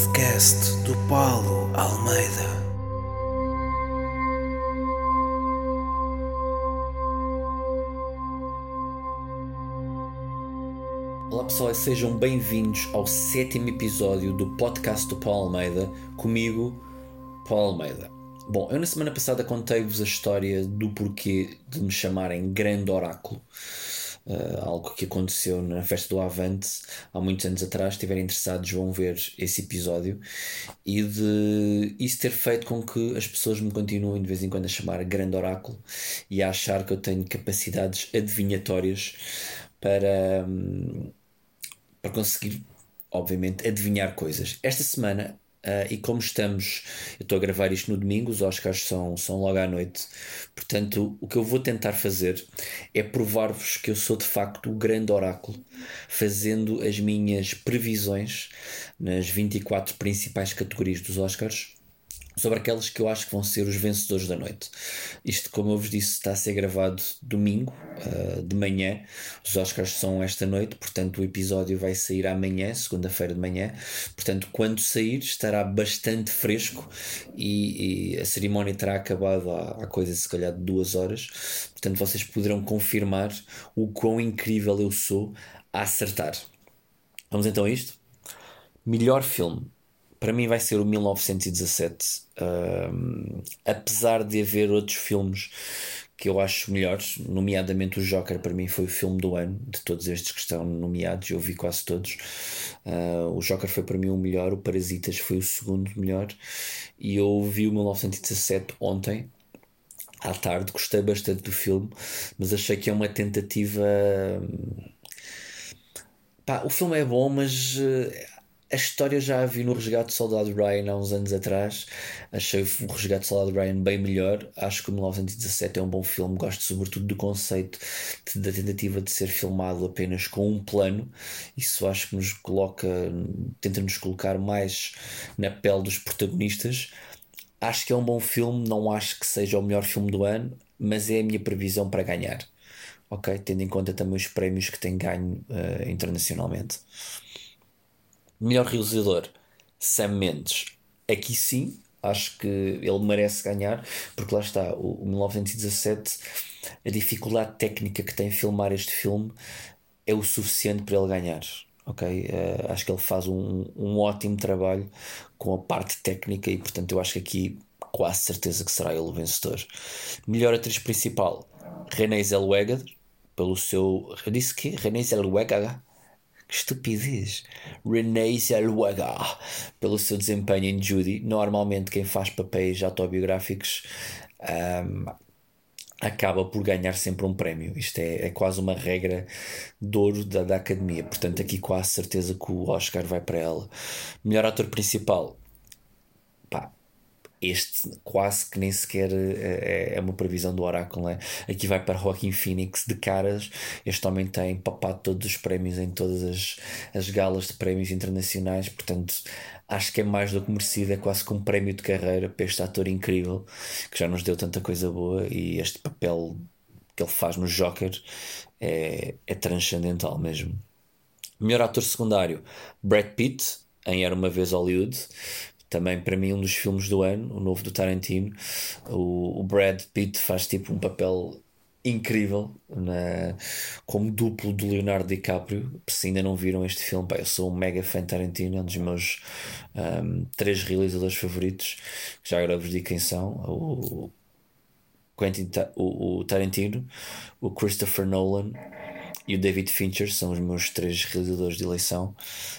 podcast do Paulo Almeida. Olá pessoal, sejam bem-vindos ao sétimo episódio do podcast do Paulo Almeida, comigo, Paulo Almeida. Bom, eu na semana passada contei-vos a história do porquê de me chamarem Grande Oráculo. Uh, algo que aconteceu na festa do Avante há muitos anos atrás. Estiverem interessados, vão ver esse episódio e de isso ter feito com que as pessoas me continuem de vez em quando a chamar Grande Oráculo e a achar que eu tenho capacidades adivinhatórias para. Hum, para conseguir, obviamente, adivinhar coisas. Esta semana, uh, e como estamos, eu estou a gravar isto no domingo, os Oscars são, são logo à noite, portanto, o que eu vou tentar fazer é provar-vos que eu sou de facto o grande oráculo, fazendo as minhas previsões nas 24 principais categorias dos Oscars sobre aqueles que eu acho que vão ser os vencedores da noite. Isto, como eu vos disse, está a ser gravado domingo, uh, de manhã. Os Oscars são esta noite, portanto o episódio vai sair amanhã, segunda-feira de manhã. Portanto, quando sair, estará bastante fresco e, e a cerimónia terá acabado há, há coisa, se calhar, de duas horas. Portanto, vocês poderão confirmar o quão incrível eu sou a acertar. Vamos então a isto? Melhor filme para mim vai ser o 1917. Um, apesar de haver outros filmes que eu acho melhores, nomeadamente o Joker, para mim foi o filme do ano, de todos estes que estão nomeados, eu vi quase todos. Uh, o Joker foi para mim o melhor, o Parasitas foi o segundo melhor, e eu vi o 1917 ontem, à tarde, gostei bastante do filme, mas achei que é uma tentativa. Pá, o filme é bom, mas uh, a história já a vi no Resgate do Soldado Ryan há uns anos atrás. Achei o Resgate do Soldado Ryan bem melhor. Acho que o 1917 é um bom filme. Gosto sobretudo do conceito de, da tentativa de ser filmado apenas com um plano. Isso acho que nos coloca, tenta nos colocar mais na pele dos protagonistas. Acho que é um bom filme. Não acho que seja o melhor filme do ano, mas é a minha previsão para ganhar. Ok? Tendo em conta também os prémios que tem ganho uh, internacionalmente. Melhor realizador, Sam Mendes. Aqui sim, acho que ele merece ganhar, porque lá está, o, 1917, a dificuldade técnica que tem filmar este filme é o suficiente para ele ganhar. Ok? Uh, acho que ele faz um, um ótimo trabalho com a parte técnica e, portanto, eu acho que aqui quase certeza que será ele o vencedor. Melhor atriz principal, Renée Zellweger, pelo seu. Eu disse que Renée Zellweger que estupidez! Renée Zellweger, pelo seu desempenho em Judy. Normalmente, quem faz papéis autobiográficos um, acaba por ganhar sempre um prémio. Isto é, é quase uma regra de ouro da, da academia. Portanto, aqui quase certeza que o Oscar vai para ela. Melhor ator principal. Pá, este quase que nem sequer é, é uma previsão do oráculo. É? Aqui vai para Joaquim Phoenix de caras. Este homem tem papado todos os prémios em todas as, as galas de prémios internacionais, portanto acho que é mais do que merecido. É quase que um prémio de carreira para este ator incrível que já nos deu tanta coisa boa e este papel que ele faz no Joker é, é transcendental mesmo. Melhor ator secundário, Brad Pitt, em Era Uma Vez Hollywood também para mim um dos filmes do ano, o novo do Tarantino. O, o Brad Pitt faz tipo um papel incrível na, como duplo do Leonardo DiCaprio. Se ainda não viram este filme, pá, eu sou um mega fã de Tarantino, é um dos meus um, três realizadores favoritos. Já agora vos digo quem são: o, Quentin, o, o Tarantino, o Christopher Nolan e o David Fincher são os meus três realizadores de eleição.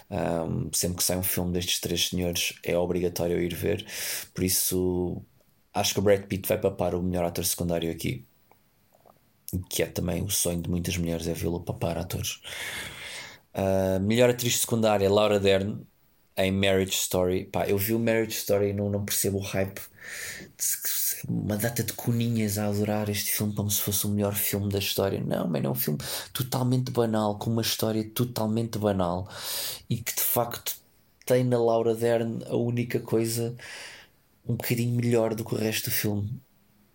Um, sempre que sai um filme destes três senhores é obrigatório eu ir ver. Por isso acho que o Brad Pitt vai papar o melhor ator secundário aqui. Que é também o sonho de muitas mulheres é vê-lo papar atores. Uh, melhor atriz secundária, Laura Dern, em Marriage Story. Pá, eu vi o Marriage Story e não, não percebo o hype. Uma data de coninhas a adorar este filme como se fosse o melhor filme da história. Não, mas é um filme totalmente banal, com uma história totalmente banal e que de facto tem na Laura Dern a única coisa um bocadinho melhor do que o resto do filme.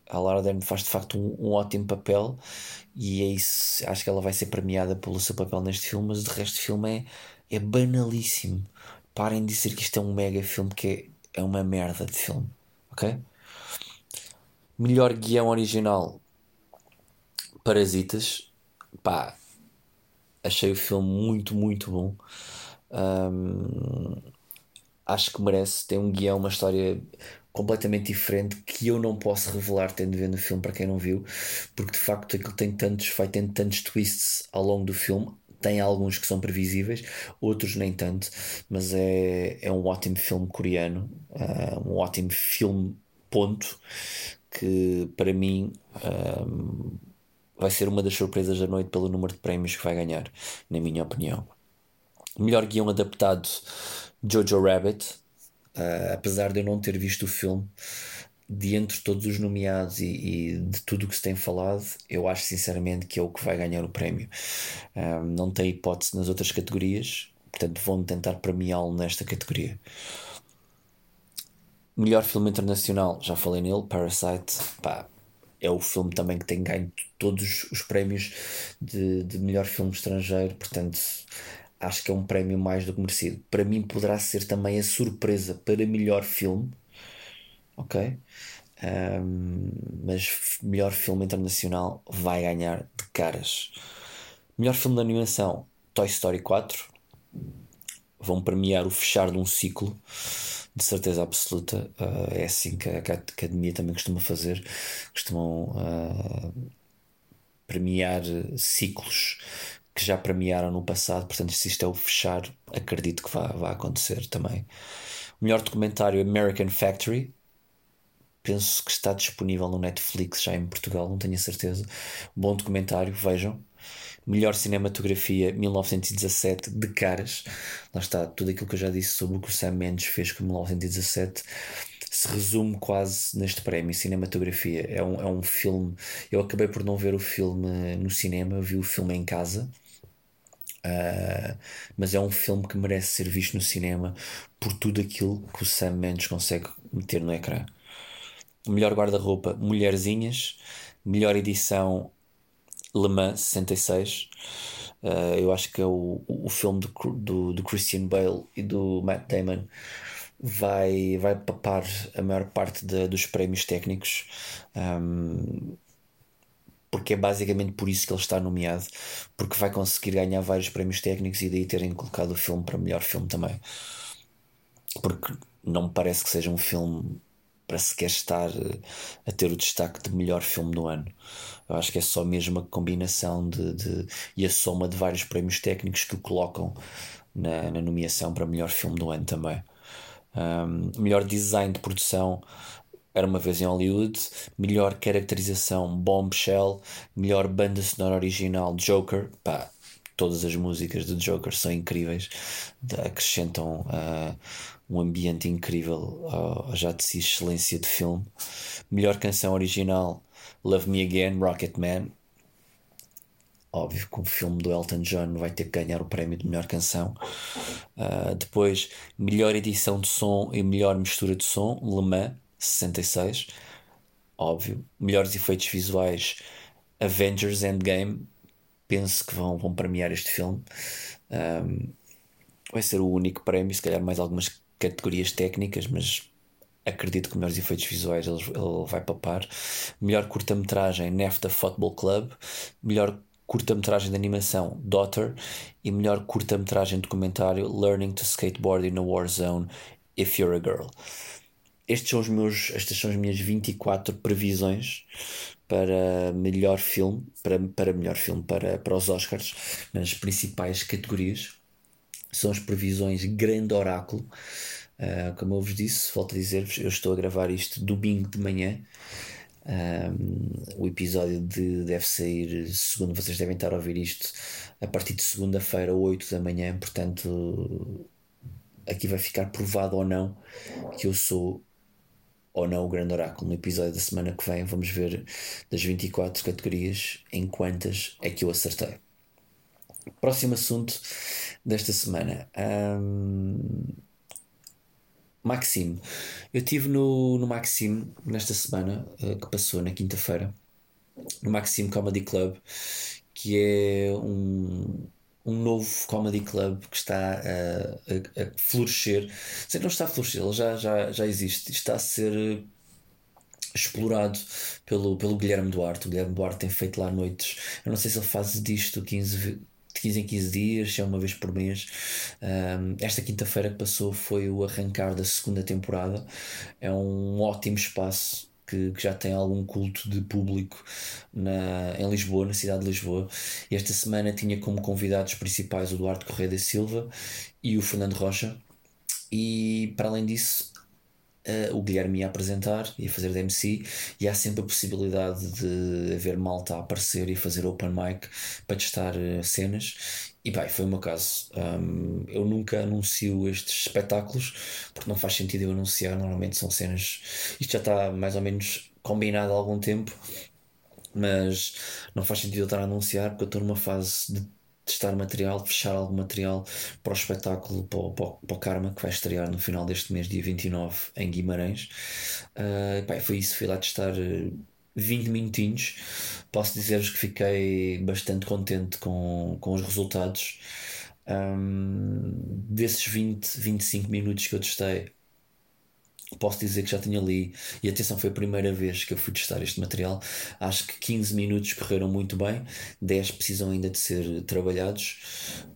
A Laura Dern faz de facto um, um ótimo papel e é isso. Acho que ela vai ser premiada pelo seu papel neste filme, mas de resto o filme é, é banalíssimo parem de dizer que isto é um mega filme que é, é uma merda de filme, ok? Melhor guião original Parasitas, pá, achei o filme muito, muito bom. Um, acho que merece. Tem um guião, uma história completamente diferente que eu não posso revelar tendo ver no filme para quem não viu, porque de facto aquilo tem tantos, vai tendo tantos twists ao longo do filme. Tem alguns que são previsíveis, outros nem tanto, mas é, é um ótimo filme coreano, uh, um ótimo filme, ponto, que para mim um, vai ser uma das surpresas da noite pelo número de prémios que vai ganhar, na minha opinião. Melhor guião adaptado Jojo Rabbit, uh, apesar de eu não ter visto o filme, de entre todos os nomeados e, e de tudo o que se tem falado, eu acho sinceramente que é o que vai ganhar o prémio. Uh, não tem hipótese nas outras categorias, portanto vou-me tentar premiá-lo nesta categoria. Melhor filme internacional, já falei nele, Parasite, pá, é o filme também que tem ganho todos os prémios de, de melhor filme estrangeiro, portanto acho que é um prémio mais do que merecido. Para mim poderá ser também a surpresa para melhor filme, ok? Um, mas melhor filme internacional vai ganhar de caras. Melhor filme de animação, Toy Story 4. Vão premiar o fechar de um ciclo de certeza absoluta. Uh, é assim que a, que a, academia também costuma fazer. Costumam uh, premiar ciclos que já premiaram no passado. Portanto, se isto é o fechar, acredito que vai, vai acontecer também. O melhor documentário American Factory. Penso que está disponível no Netflix já em Portugal, não tenho a certeza. Bom documentário, vejam. Melhor cinematografia 1917 de caras. Lá está tudo aquilo que eu já disse sobre o que o Sam Mendes fez com 1917 se resume quase neste prémio cinematografia. É um, é um filme. Eu acabei por não ver o filme no cinema, vi o filme em casa. Uh, mas é um filme que merece ser visto no cinema por tudo aquilo que o Sam Mendes consegue meter no ecrã. Melhor guarda-roupa, Mulherzinhas. Melhor edição, Le Mans 66. Uh, eu acho que é o, o filme do, do, do, Christian Bale e do Matt Damon vai, vai papar a maior parte de, dos prémios técnicos. Um, porque é basicamente por isso que ele está nomeado, porque vai conseguir ganhar vários prémios técnicos e daí terem colocado o filme para melhor filme também. Porque não me parece que seja um filme para sequer estar eh, a ter o destaque de melhor filme do ano. Eu acho que é só mesmo a combinação de, de e a soma de vários prémios técnicos que o colocam na, na nomeação para melhor filme do ano também. Um, melhor design de produção era uma vez em Hollywood, melhor caracterização Bombshell, melhor banda sonora original Joker, pá, todas as músicas do Joker são incríveis, acrescentam uh, um ambiente incrível ao já de si excelência de filme. Melhor canção original Love Me Again, Rocket Man. Óbvio que um filme do Elton John vai ter que ganhar o prémio de melhor canção. Uh, depois, melhor edição de som e melhor mistura de som, Le Mans 66. Óbvio. Melhores efeitos visuais, Avengers Endgame. Penso que vão, vão premiar este filme. Um, vai ser o único prémio, se calhar mais algumas categorias técnicas, mas acredito que melhores efeitos visuais ele, ele vai papar. Melhor curta-metragem, NEFTA Football Club. Melhor curta-metragem de animação, Daughter. E melhor curta-metragem documentário, Learning to Skateboard in a War Zone, If You're a Girl. Estes são os meus, estas são as minhas 24 previsões para melhor filme, para, para melhor filme, para, para os Oscars, nas principais categorias. São as previsões grande oráculo. Uh, como eu vos disse, volto a dizer-vos, eu estou a gravar isto domingo de manhã. Um, o episódio de, deve sair segundo, vocês devem estar a ouvir isto a partir de segunda-feira, 8 da manhã, portanto aqui vai ficar provado ou não que eu sou ou não o grande oráculo. No episódio da semana que vem vamos ver das 24 categorias em quantas é que eu acertei. Próximo assunto desta semana. Um, Maxime. Eu estive no, no Maxime nesta semana uh, que passou na quinta-feira, no Maxime Comedy Club, que é um, um novo comedy club que está a, a, a florescer. Sei não está a florescer, ele já, já, já existe, está a ser explorado pelo, pelo Guilherme Duarte. O Guilherme Duarte tem feito lá noites. Eu não sei se ele faz disto 15, de 15 em 15 dias, é uma vez por mês. Um, esta quinta-feira que passou foi o arrancar da segunda temporada. É um ótimo espaço. Que, que já tem algum culto de público na, em Lisboa, na cidade de Lisboa. E esta semana tinha como convidados principais o Duarte Correia da Silva e o Fernando Rocha. E para além disso, uh, o Guilherme ia apresentar, ia fazer de MC, e há sempre a possibilidade de haver malta a aparecer e fazer open mic para testar uh, cenas. E bem, foi o meu caso. Um, eu nunca anuncio estes espetáculos porque não faz sentido eu anunciar. Normalmente são cenas. Isto já está mais ou menos combinado há algum tempo, mas não faz sentido eu estar a anunciar porque eu estou numa fase de testar material, fechar algum material para o espetáculo, para o, para, o, Karma, que vai estrear no final deste mês, dia 29, em Guimarães. Uh, pá, foi isso, fui lá testar 20 minutinhos. Posso dizer-vos que fiquei bastante contente com, com os resultados. Um, desses 20, 25 minutos que eu testei, posso dizer que já tinha ali, e atenção, foi a primeira vez que eu fui testar este material. Acho que 15 minutos correram muito bem, 10 precisam ainda de ser trabalhados.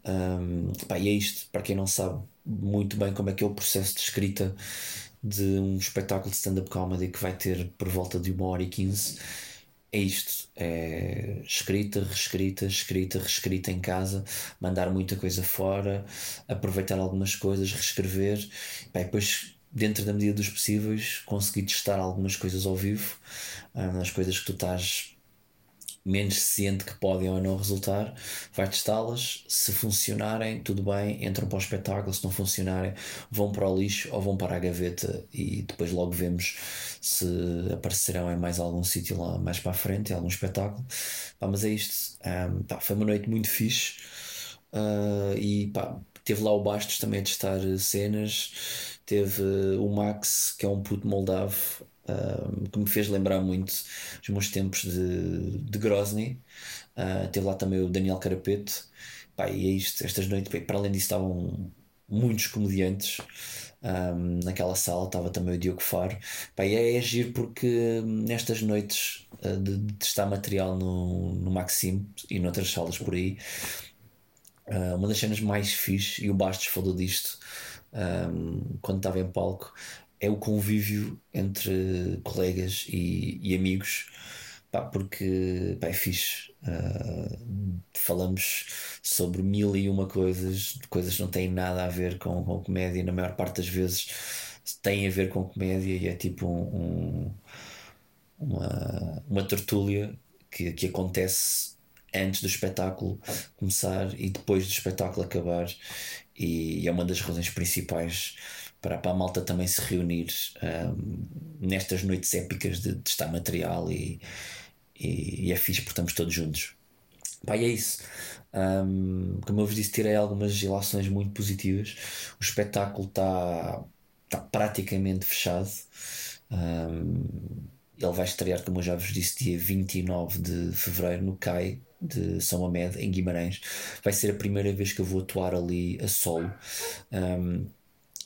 Um, pá, e é isto, para quem não sabe muito bem como é que é o processo de escrita de um espetáculo de stand-up comedy que vai ter por volta de uma hora e 15. É isto, é escrita, reescrita, escrita, reescrita em casa, mandar muita coisa fora, aproveitar algumas coisas, reescrever, pá, depois dentro da medida dos possíveis, conseguir testar algumas coisas ao vivo, uh, as coisas que tu estás menos ciente que podem ou não resultar, vai testá-las. Se funcionarem, tudo bem, entram para o espetáculo. Se não funcionarem, vão para o lixo ou vão para a gaveta e depois logo vemos se aparecerão em mais algum sítio lá mais para a frente, em algum espetáculo. Pá, mas é isto. Um, pá, foi uma noite muito fixe. Uh, e pá, teve lá o Bastos também a testar cenas Teve o Max, que é um puto moldavo, que me fez lembrar muito os meus tempos de, de Grozny. Uh, teve lá também o Daniel Carapeto. Pá, e é isto, estas noites, para além disso, estavam muitos comediantes. Um, naquela sala estava também o Diogo Faro. Pá, e é, é porque nestas noites uh, de, de material no, no Maxim e noutras salas por aí, uh, uma das cenas mais fixe, e o Bastos falou disto um, quando estava em palco, é o convívio entre colegas e, e amigos, pá, porque pá, é fixe. Uh, falamos sobre mil e uma coisas, coisas que não têm nada a ver com, com comédia, na maior parte das vezes têm a ver com comédia e é tipo um, um, uma, uma tertúlia que, que acontece antes do espetáculo começar e depois do espetáculo acabar e é uma das razões principais para, para a malta também se reunir um, nestas noites épicas de testar material e, e, e, é fixe porque estamos todos juntos. Pá, e é isso. Um, como eu vos disse, tirei algumas ilações muito positivas. O espetáculo está tá praticamente fechado. Um, ele vai estrear, como eu já vos disse, dia 29 de fevereiro no CAI de São Mamed, em Guimarães. Vai ser a primeira vez que eu vou atuar ali a solo. Um,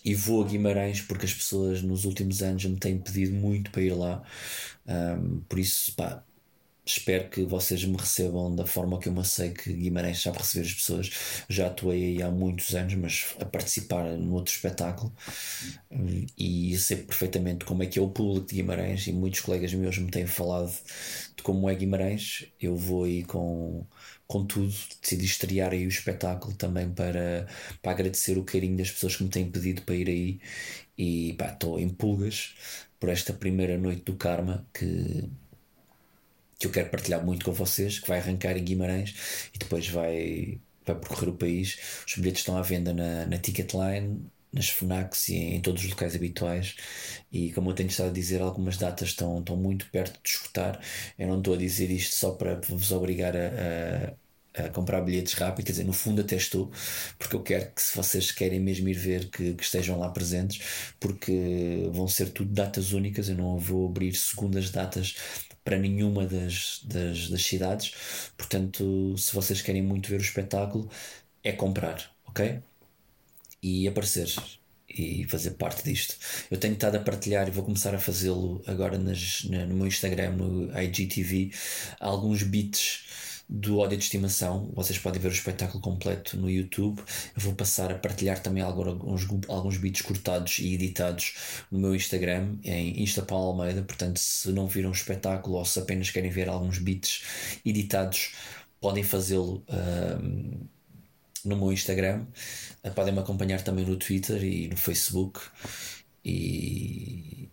e vou a Guimarães porque as pessoas nos últimos anos me têm pedido muito para ir lá. Um, por isso, pá, espero que vocês me recebam da forma que eu me sei que Guimarães sabe receber as pessoas. Já atuei aí há muitos anos, mas a participar no outro espetáculo e sei perfeitamente como é que é o público de Guimarães e muitos colegas meus me têm falado de como é Guimarães. Eu vou aí com, com tudo, decidi estrear aí o espetáculo também para, para agradecer o carinho das pessoas que me têm pedido para ir aí e estou em pulgas por esta primeira noite do Karma que que eu quero partilhar muito com vocês, que vai arrancar em Guimarães e depois vai, vai percorrer o país. Os bilhetes estão à venda na, na Ticketline, nas FNACs e em, todos os locais habituais. E como eu tenho estado a dizer, algumas datas estão, estão muito perto de escutar. Eu não estou a dizer isto só para vos obrigar a, a, a comprar bilhetes rápido, quer dizer, no fundo até estou, porque eu quero que se vocês querem mesmo ir ver, que, que estejam lá presentes, porque vão ser tudo datas únicas. Eu não vou abrir segundas datas para nenhuma das, das, das cidades. Portanto, se vocês querem muito ver o espetáculo, é comprar, ok? E aparecer e fazer parte disto. Eu tenho estado a partilhar e vou começar a fazê-lo agora nas, na, no meu Instagram, no IGTV, alguns beats do ódio de estimação. Vocês podem ver o espetáculo completo no YouTube. Eu vou passar a partilhar também alguns, alguns beats cortados e editados no meu Instagram, em Insta Almeida. Portanto, se não viram o espetáculo ou se apenas querem ver alguns beats editados, podem fazê-lo. No meu Instagram, uh, podem me acompanhar também no Twitter e no Facebook. E,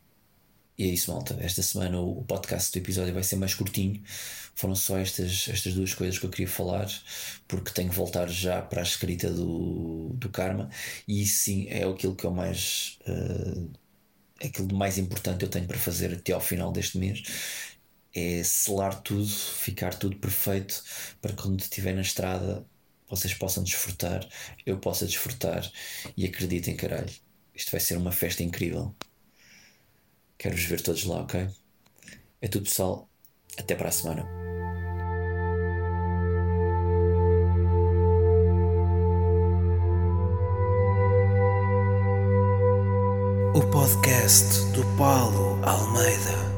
e é isso, malta. Esta semana o podcast do episódio vai ser mais curtinho. Foram só estas, estas duas coisas que eu queria falar, porque tenho que voltar já para a escrita do, do Karma. E sim é aquilo que eu mais. Uh, aquilo de mais importante eu tenho para fazer até ao final deste mês. É selar tudo, ficar tudo perfeito para quando estiver na estrada vocês possam desfrutar, eu possa desfrutar e acreditem, caralho, isto vai ser uma festa incrível. Quero-vos ver todos lá, ok? É tudo pessoal, até para a semana. O podcast do Paulo Almeida.